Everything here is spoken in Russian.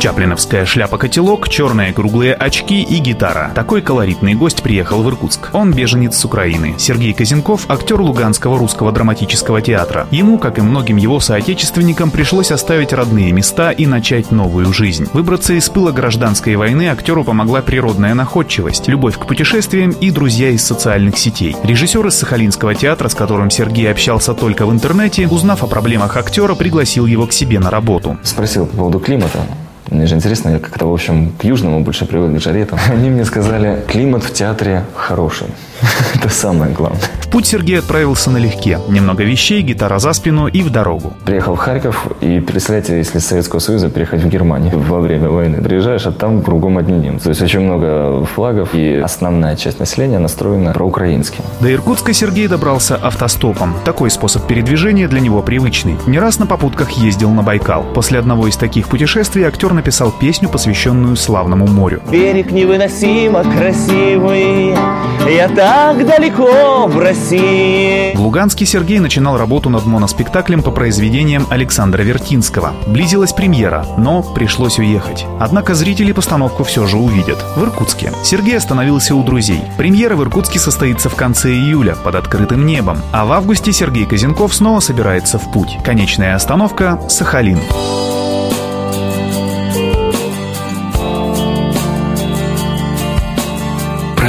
Чаплиновская шляпа-котелок, черные круглые очки и гитара. Такой колоритный гость приехал в Иркутск. Он беженец с Украины. Сергей Казенков – актер Луганского русского драматического театра. Ему, как и многим его соотечественникам, пришлось оставить родные места и начать новую жизнь. Выбраться из пыла гражданской войны актеру помогла природная находчивость, любовь к путешествиям и друзья из социальных сетей. Режиссер из Сахалинского театра, с которым Сергей общался только в интернете, узнав о проблемах актера, пригласил его к себе на работу. Спросил по поводу климата. Мне же интересно, я как-то, в общем, к южному больше привык, к жаре. Там. Они мне сказали, климат в театре хороший. Это самое главное. В путь Сергей отправился налегке. Немного вещей, гитара за спину и в дорогу. Приехал в Харьков, и представляете, если из Советского Союза приехать в Германию во время войны. Приезжаешь, а там кругом одни немцы. То есть очень много флагов, и основная часть населения настроена проукраински. До Иркутска Сергей добрался автостопом. Такой способ передвижения для него привычный. Не раз на попутках ездил на Байкал. После одного из таких путешествий актер написал песню, посвященную славному морю. Берег невыносимо красивый, я так далеко в России. В Луганске Сергей начинал работу над моноспектаклем по произведениям Александра Вертинского. Близилась премьера, но пришлось уехать. Однако зрители постановку все же увидят. В Иркутске. Сергей остановился у друзей. Премьера в Иркутске состоится в конце июля под открытым небом. А в августе Сергей Казенков снова собирается в путь. Конечная остановка – Сахалин.